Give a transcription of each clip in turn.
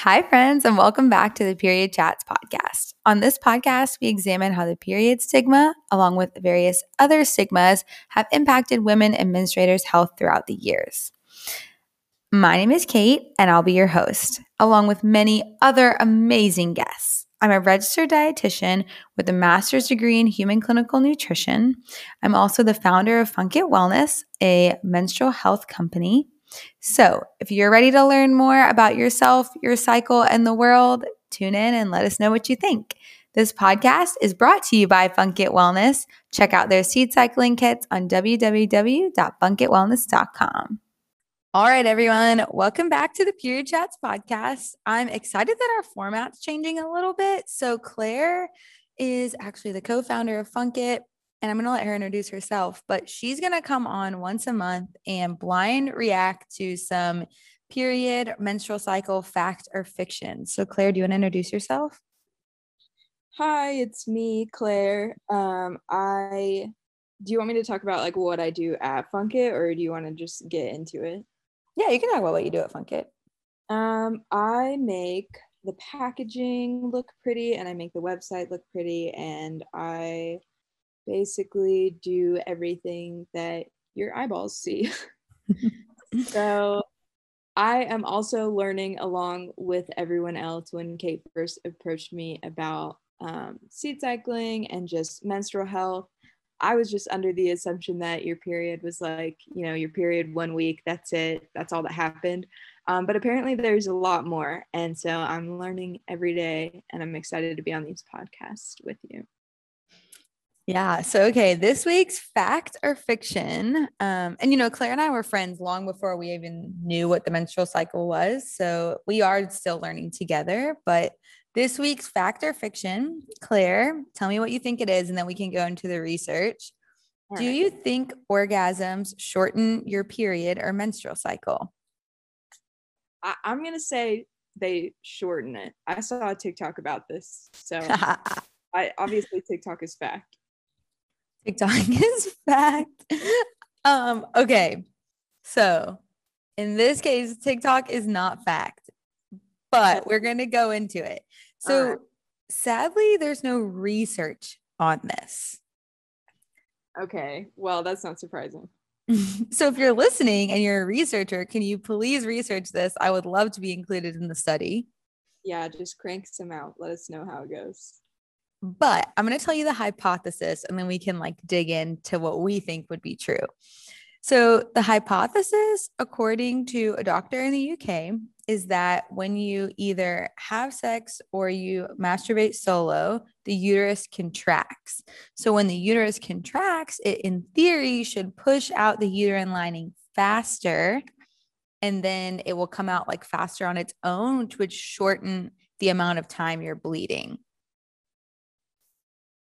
Hi, friends, and welcome back to the Period Chats podcast. On this podcast, we examine how the period stigma, along with various other stigmas, have impacted women administrators' health throughout the years. My name is Kate, and I'll be your host, along with many other amazing guests. I'm a registered dietitian with a master's degree in human clinical nutrition. I'm also the founder of Funk It Wellness, a menstrual health company so, if you're ready to learn more about yourself, your cycle, and the world, tune in and let us know what you think. This podcast is brought to you by Funk It Wellness. Check out their seed cycling kits on www.funkitwellness.com. All right, everyone, welcome back to the Period Chats podcast. I'm excited that our format's changing a little bit. So, Claire is actually the co founder of Funk It and I'm going to let her introduce herself, but she's going to come on once a month and blind react to some period, menstrual cycle, fact, or fiction. So, Claire, do you want to introduce yourself? Hi, it's me, Claire. Um, I do you want me to talk about like what I do at Funk It, or do you want to just get into it? Yeah, you can talk about what you do at Funk It. Um, I make the packaging look pretty, and I make the website look pretty, and I basically do everything that your eyeballs see. so I am also learning along with everyone else when Kate first approached me about um, seed cycling and just menstrual health. I was just under the assumption that your period was like, you know, your period one week, that's it, that's all that happened. Um, but apparently there's a lot more. And so I'm learning every day and I'm excited to be on these podcasts with you. Yeah. So, okay, this week's fact or fiction. Um, and, you know, Claire and I were friends long before we even knew what the menstrual cycle was. So, we are still learning together. But this week's fact or fiction, Claire, tell me what you think it is, and then we can go into the research. All Do right. you think orgasms shorten your period or menstrual cycle? I- I'm going to say they shorten it. I saw a TikTok about this. So, I obviously TikTok is fact. TikTok is fact. Um, okay. So in this case, TikTok is not fact, but we're going to go into it. So right. sadly, there's no research on this. Okay. Well, that's not surprising. so if you're listening and you're a researcher, can you please research this? I would love to be included in the study. Yeah, just crank some out. Let us know how it goes. But I'm going to tell you the hypothesis and then we can like dig into what we think would be true. So, the hypothesis, according to a doctor in the UK, is that when you either have sex or you masturbate solo, the uterus contracts. So, when the uterus contracts, it in theory should push out the uterine lining faster and then it will come out like faster on its own, which would shorten the amount of time you're bleeding.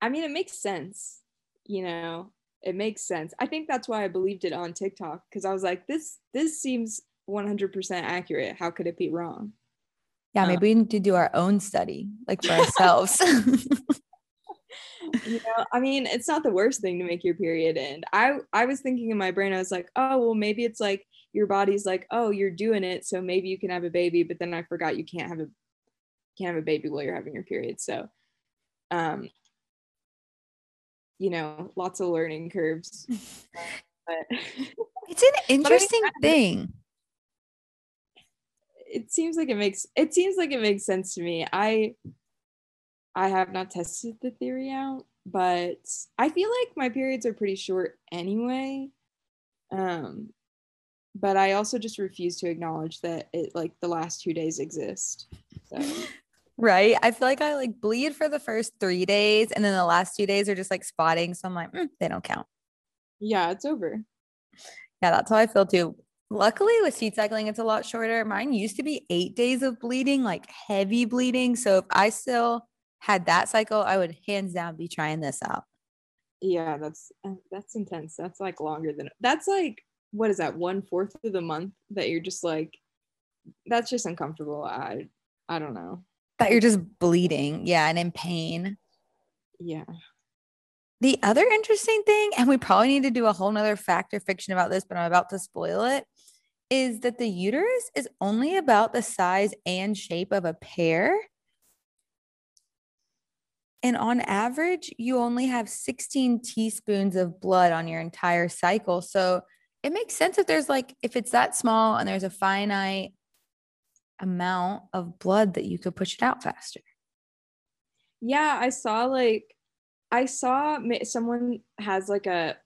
I mean, it makes sense. You know, it makes sense. I think that's why I believed it on TikTok because I was like, this this seems 100% accurate. How could it be wrong? Yeah, maybe um, we need to do our own study, like for ourselves. you know, I mean, it's not the worst thing to make your period end. I I was thinking in my brain, I was like, oh well, maybe it's like your body's like, oh, you're doing it, so maybe you can have a baby. But then I forgot you can't have a can't have a baby while you're having your period. So, um, you know, lots of learning curves. but it's an interesting I thing. It seems like it makes it seems like it makes sense to me. I I have not tested the theory out, but I feel like my periods are pretty short anyway. Um but I also just refuse to acknowledge that it like the last two days exist. So Right. I feel like I like bleed for the first three days and then the last two days are just like spotting. So I'm like, mm, they don't count. Yeah, it's over. Yeah, that's how I feel too. Luckily, with seed cycling, it's a lot shorter. Mine used to be eight days of bleeding, like heavy bleeding. So if I still had that cycle, I would hands down be trying this out. Yeah, that's uh, that's intense. That's like longer than that's like what is that one fourth of the month that you're just like that's just uncomfortable. I I don't know you're just bleeding. Yeah. And in pain. Yeah. The other interesting thing, and we probably need to do a whole nother fact or fiction about this, but I'm about to spoil it, is that the uterus is only about the size and shape of a pear. And on average, you only have 16 teaspoons of blood on your entire cycle. So it makes sense if there's like, if it's that small and there's a finite amount of blood that you could push it out faster. Yeah, I saw like, I saw someone has like a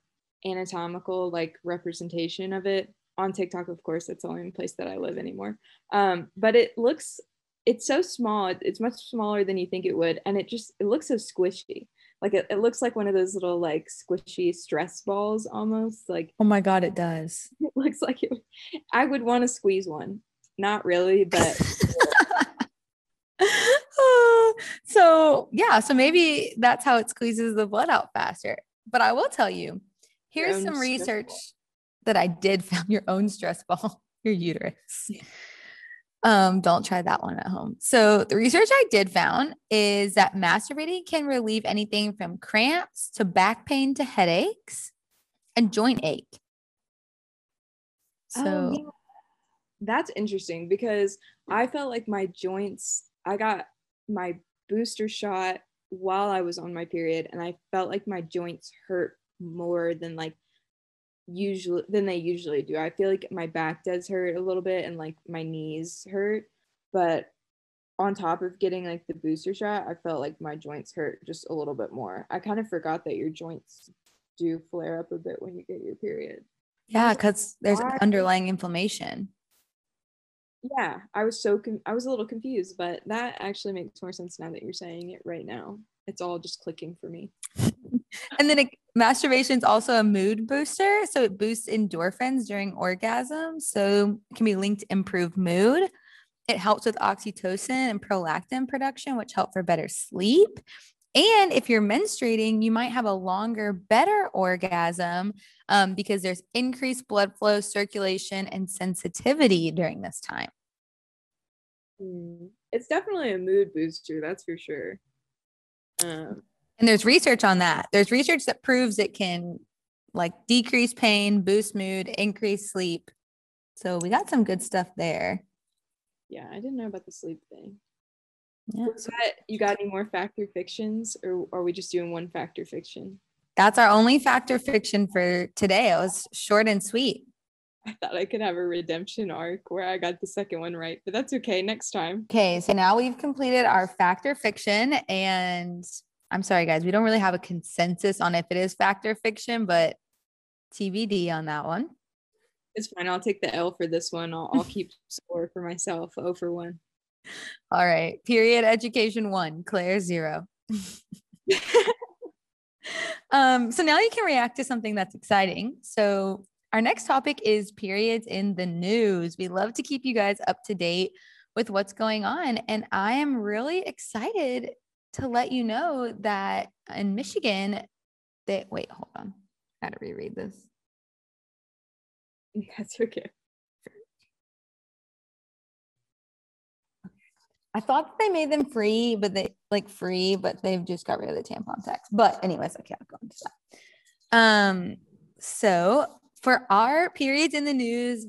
anatomical like representation of it on TikTok, of course, it's the only place that I live anymore. Um, but it looks, it's so small. It's much smaller than you think it would, and it just it looks so squishy. Like it, it looks like one of those little like squishy stress balls almost. Like oh my god, it does. It looks like it. I would want to squeeze one. Not really, but. so yeah, so maybe that's how it squeezes the blood out faster. But I will tell you, here's some research that I did found your own stress ball, your uterus. Um, don't try that one at home. So the research I did found is that masturbating can relieve anything from cramps to back pain to headaches and joint ache. So oh. That's interesting because I felt like my joints, I got my booster shot while I was on my period, and I felt like my joints hurt more than like usually than they usually do. I feel like my back does hurt a little bit and like my knees hurt, but on top of getting like the booster shot, I felt like my joints hurt just a little bit more. I kind of forgot that your joints do flare up a bit when you get your period. Yeah, cuz there's underlying inflammation. Yeah, I was so con- I was a little confused, but that actually makes more sense now that you're saying it right now. It's all just clicking for me. and then masturbation is also a mood booster. So it boosts endorphins during orgasm. So can be linked to improved mood. It helps with oxytocin and prolactin production, which help for better sleep. And if you're menstruating, you might have a longer, better orgasm um, because there's increased blood flow, circulation, and sensitivity during this time. Mm, it's definitely a mood booster, that's for sure. Um, and there's research on that. There's research that proves it can like decrease pain, boost mood, increase sleep. So we got some good stuff there. Yeah, I didn't know about the sleep thing. Yeah. That, you got any more factor fictions or are we just doing one factor fiction? That's our only factor fiction for today. It was short and sweet. I thought I could have a redemption arc where I got the second one right, but that's okay. Next time. Okay. So now we've completed our factor fiction and I'm sorry, guys, we don't really have a consensus on if it is factor fiction, but TBD on that one. It's fine. I'll take the L for this one. I'll, I'll keep score for myself. O for one. All right. Period education one, Claire zero. um, so now you can react to something that's exciting. So our next topic is periods in the news. We love to keep you guys up to date with what's going on. And I am really excited to let you know that in Michigan, they wait, hold on. I gotta reread this. That's okay. I thought they made them free, but they like free, but they've just got rid of the tampon tax. But anyways, okay, I can't go into that. Um, so for our periods in the news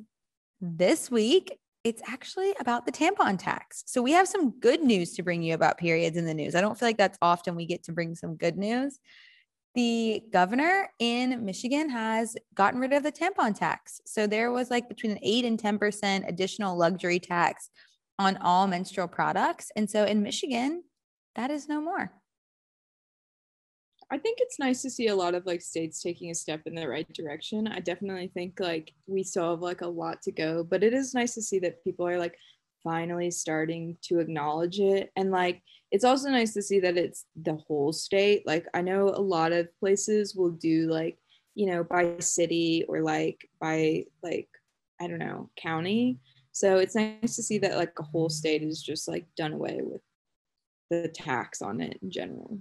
this week, it's actually about the tampon tax. So we have some good news to bring you about periods in the news. I don't feel like that's often we get to bring some good news. The governor in Michigan has gotten rid of the tampon tax. So there was like between an 8 and 10% additional luxury tax on all menstrual products. And so in Michigan, that is no more. I think it's nice to see a lot of like states taking a step in the right direction. I definitely think like we still have like a lot to go, but it is nice to see that people are like finally starting to acknowledge it. And like it's also nice to see that it's the whole state. Like I know a lot of places will do like, you know, by city or like by like, I don't know, county. So it's nice to see that like a whole state is just like done away with the tax on it in general.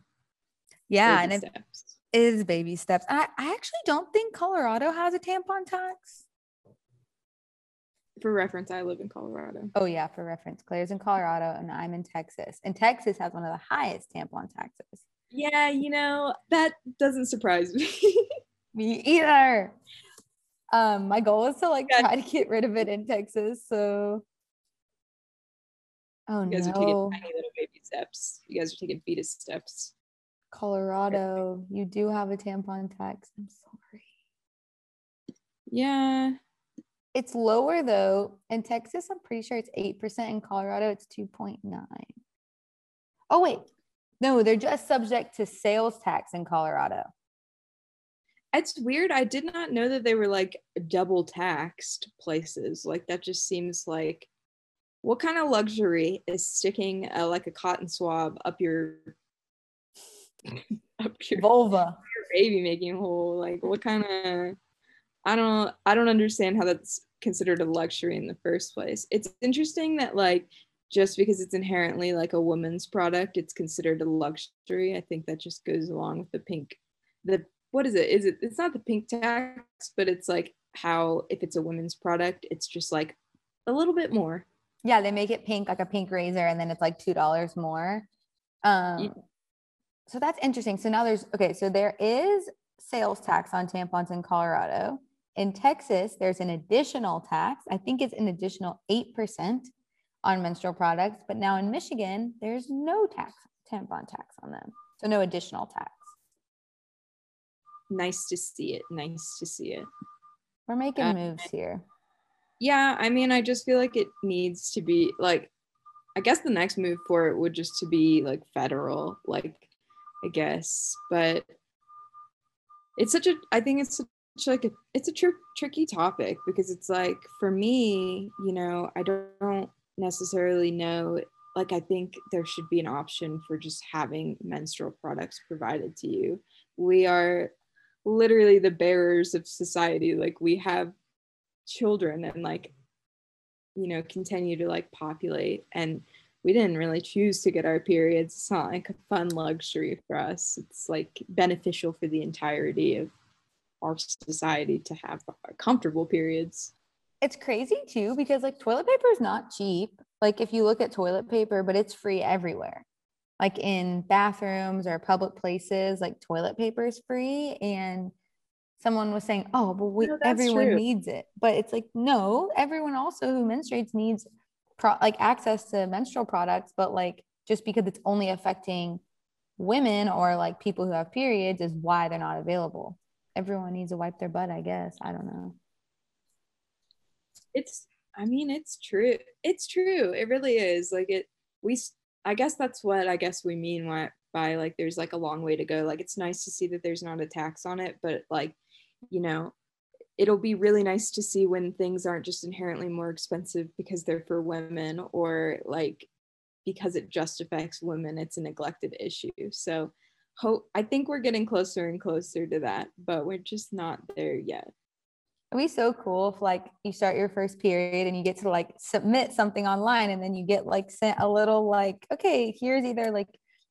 Yeah, baby and it is baby steps. I, I actually don't think Colorado has a tampon tax. For reference, I live in Colorado. Oh yeah, for reference, Claire's in Colorado and I'm in Texas. And Texas has one of the highest tampon taxes. Yeah, you know, that doesn't surprise me. me either. Um, my goal is to like Yeah. try to get rid of it in Texas. So, oh You guys no, are taking tiny little baby steps. You guys are taking fetus steps. Colorado, you do have a tampon tax. I'm sorry. Yeah. It's lower though. In Texas, I'm pretty sure it's 8%. In Colorado, it's 2.9. Oh, wait. No, they're just subject to sales tax in Colorado. It's weird. I did not know that they were like double taxed places. Like that just seems like what kind of luxury is sticking uh, like a cotton swab up your up your, Vulva. your baby making hole? Like what kind of I don't I don't understand how that's considered a luxury in the first place. It's interesting that like just because it's inherently like a woman's product, it's considered a luxury. I think that just goes along with the pink the what is it? Is it it's not the pink tax, but it's like how if it's a women's product, it's just like a little bit more. Yeah, they make it pink, like a pink razor, and then it's like $2 more. Um, so that's interesting. So now there's okay, so there is sales tax on tampons in Colorado. In Texas, there's an additional tax. I think it's an additional 8% on menstrual products. But now in Michigan, there's no tax, tampon tax on them. So no additional tax. Nice to see it. Nice to see it. We're making moves here. Yeah, I mean, I just feel like it needs to be like I guess the next move for it would just to be like federal, like I guess, but it's such a I think it's such like a it's a tr- tricky topic because it's like for me, you know, I don't necessarily know like I think there should be an option for just having menstrual products provided to you. We are literally the bearers of society like we have children and like you know continue to like populate and we didn't really choose to get our periods it's not like a fun luxury for us it's like beneficial for the entirety of our society to have comfortable periods It's crazy too because like toilet paper is not cheap. Like if you look at toilet paper, but it's free everywhere. Like in bathrooms or public places, like toilet paper is free. And someone was saying, "Oh, but we, No, everyone true. needs it." But it's like, no, everyone also who menstruates needs pro- like access to menstrual products. But like just because it's only affecting women or like people who have periods is why they're not available. Everyone needs to wipe their butt, I guess. I don't know. it's i mean it's true it's true it really is like it we i guess that's what i guess we mean by, like there's like a long way to go. Like it's nice to see that there's not a tax on it but like you know it'll be really nice to see when things aren't just inherently more expensive because they're for women or like because it just affects women it's a neglected issue. So hope i think we're getting closer and closer to that but we're just not there yet It'd be so cool if like you start your first period and you get to like submit something online and then you get like sent a little like, okay, here's either like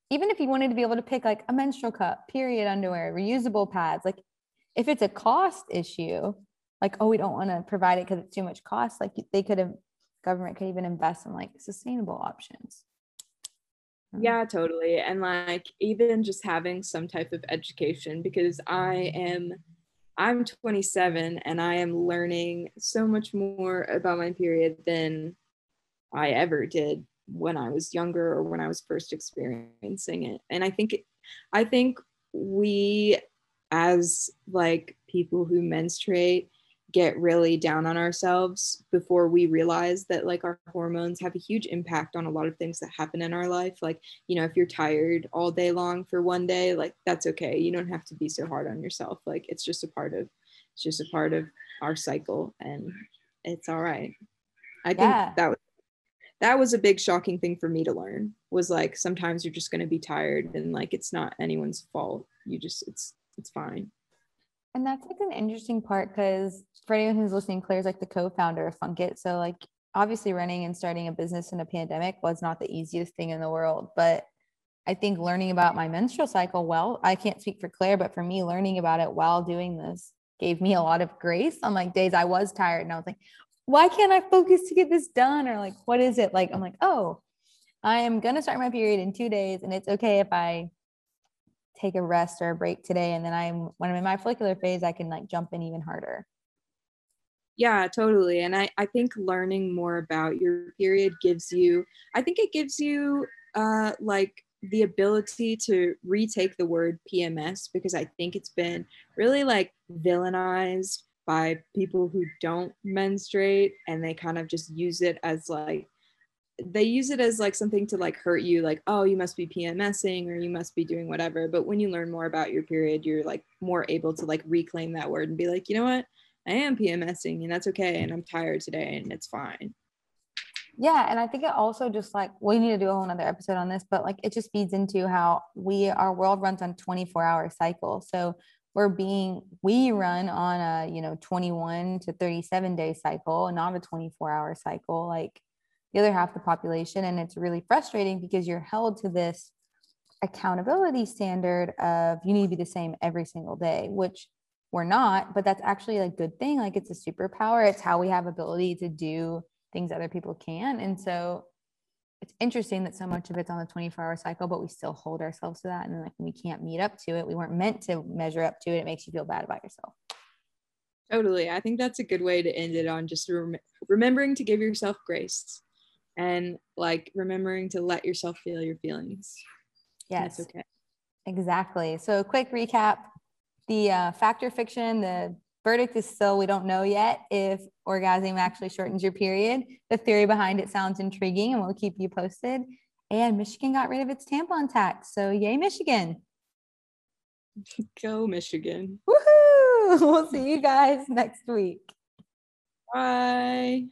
even if you wanted to be able to pick like a menstrual cup, period underwear, reusable pads, like if it's a cost issue, like, oh, we don't want to provide it because it's too much cost, like they could have government could even invest in like sustainable options. Um, Yeah, totally. And like even just having some type of education because I am I'm 27 and I am learning so much more about my period than I ever did when I was younger or when I was first experiencing it. And I think I think we as like people who menstruate get really down on ourselves before we realize that like our hormones have a huge impact on a lot of things that happen in our life. Like you know if you're tired all day long for one day like that's okay. You don't have to be so hard on yourself. Like it's just a part of it's just a part of our cycle and it's all right. I think Yeah. that was that was a big shocking thing for me to learn was like sometimes you're just going to be tired and like it's not anyone's fault. You just it's it's fine And that's like an interesting part because for anyone who's listening, Claire's like the co-founder of Funk It. So like obviously running and starting a business in a pandemic was not the easiest thing in the world. But I think learning about my menstrual cycle, well, I can't speak for Claire, but for me, learning about it while doing this gave me a lot of grace on like days I was tired and I was like, why can't I focus to get this done? Or like, what is it? Like, I'm like, oh, I am gonna start my period in two days, and it's okay if I take a rest or a break today. And then I'm when I'm in my follicular phase, I can like jump in even harder. Yeah, totally. And I, I think learning more about your period gives you, I think it gives you uh, like the ability to retake the word PMS because I think it's been really like villainized by people who don't menstruate and they kind of just use it as like they use it as like something to like hurt you like oh you must be pmsing or you must be doing whatever. But when you learn more about your period you're like more able to like reclaim that word and be like you know what? I am pmsing and that's okay and i'm tired today and it's fine. Yeah and i think it also just like we need to do a whole nother episode on this but like it just feeds into how we our world runs on 24 hour cycle so we're being we run on a you know 21 to 37 day cycle not a 24 hour cycle. Like the other half of the population. And it's really frustrating because you're held to this accountability standard of you need to be the same every single day, which we're not, but that's actually a good thing. Like it's a superpower. It's how we have ability to do things other people can. And so it's interesting that so much of it's on the 24 hour cycle, but we still hold ourselves to that. And like we can't meet up to it. We weren't meant to measure up to it. It makes you feel bad about yourself. Totally. I think that's a good way to end it on just rem- remembering to give yourself grace and like remembering to let yourself feel your feelings. Yes. okay. Exactly. So, quick recap the uh, fact or fiction, the verdict is still we don't know yet if orgasm actually shortens your period. The theory behind it sounds intriguing and we'll keep you posted. And Michigan got rid of its tampon tax. So, yay, Michigan. Go, Michigan. Woohoo! We'll see you guys next week. Bye.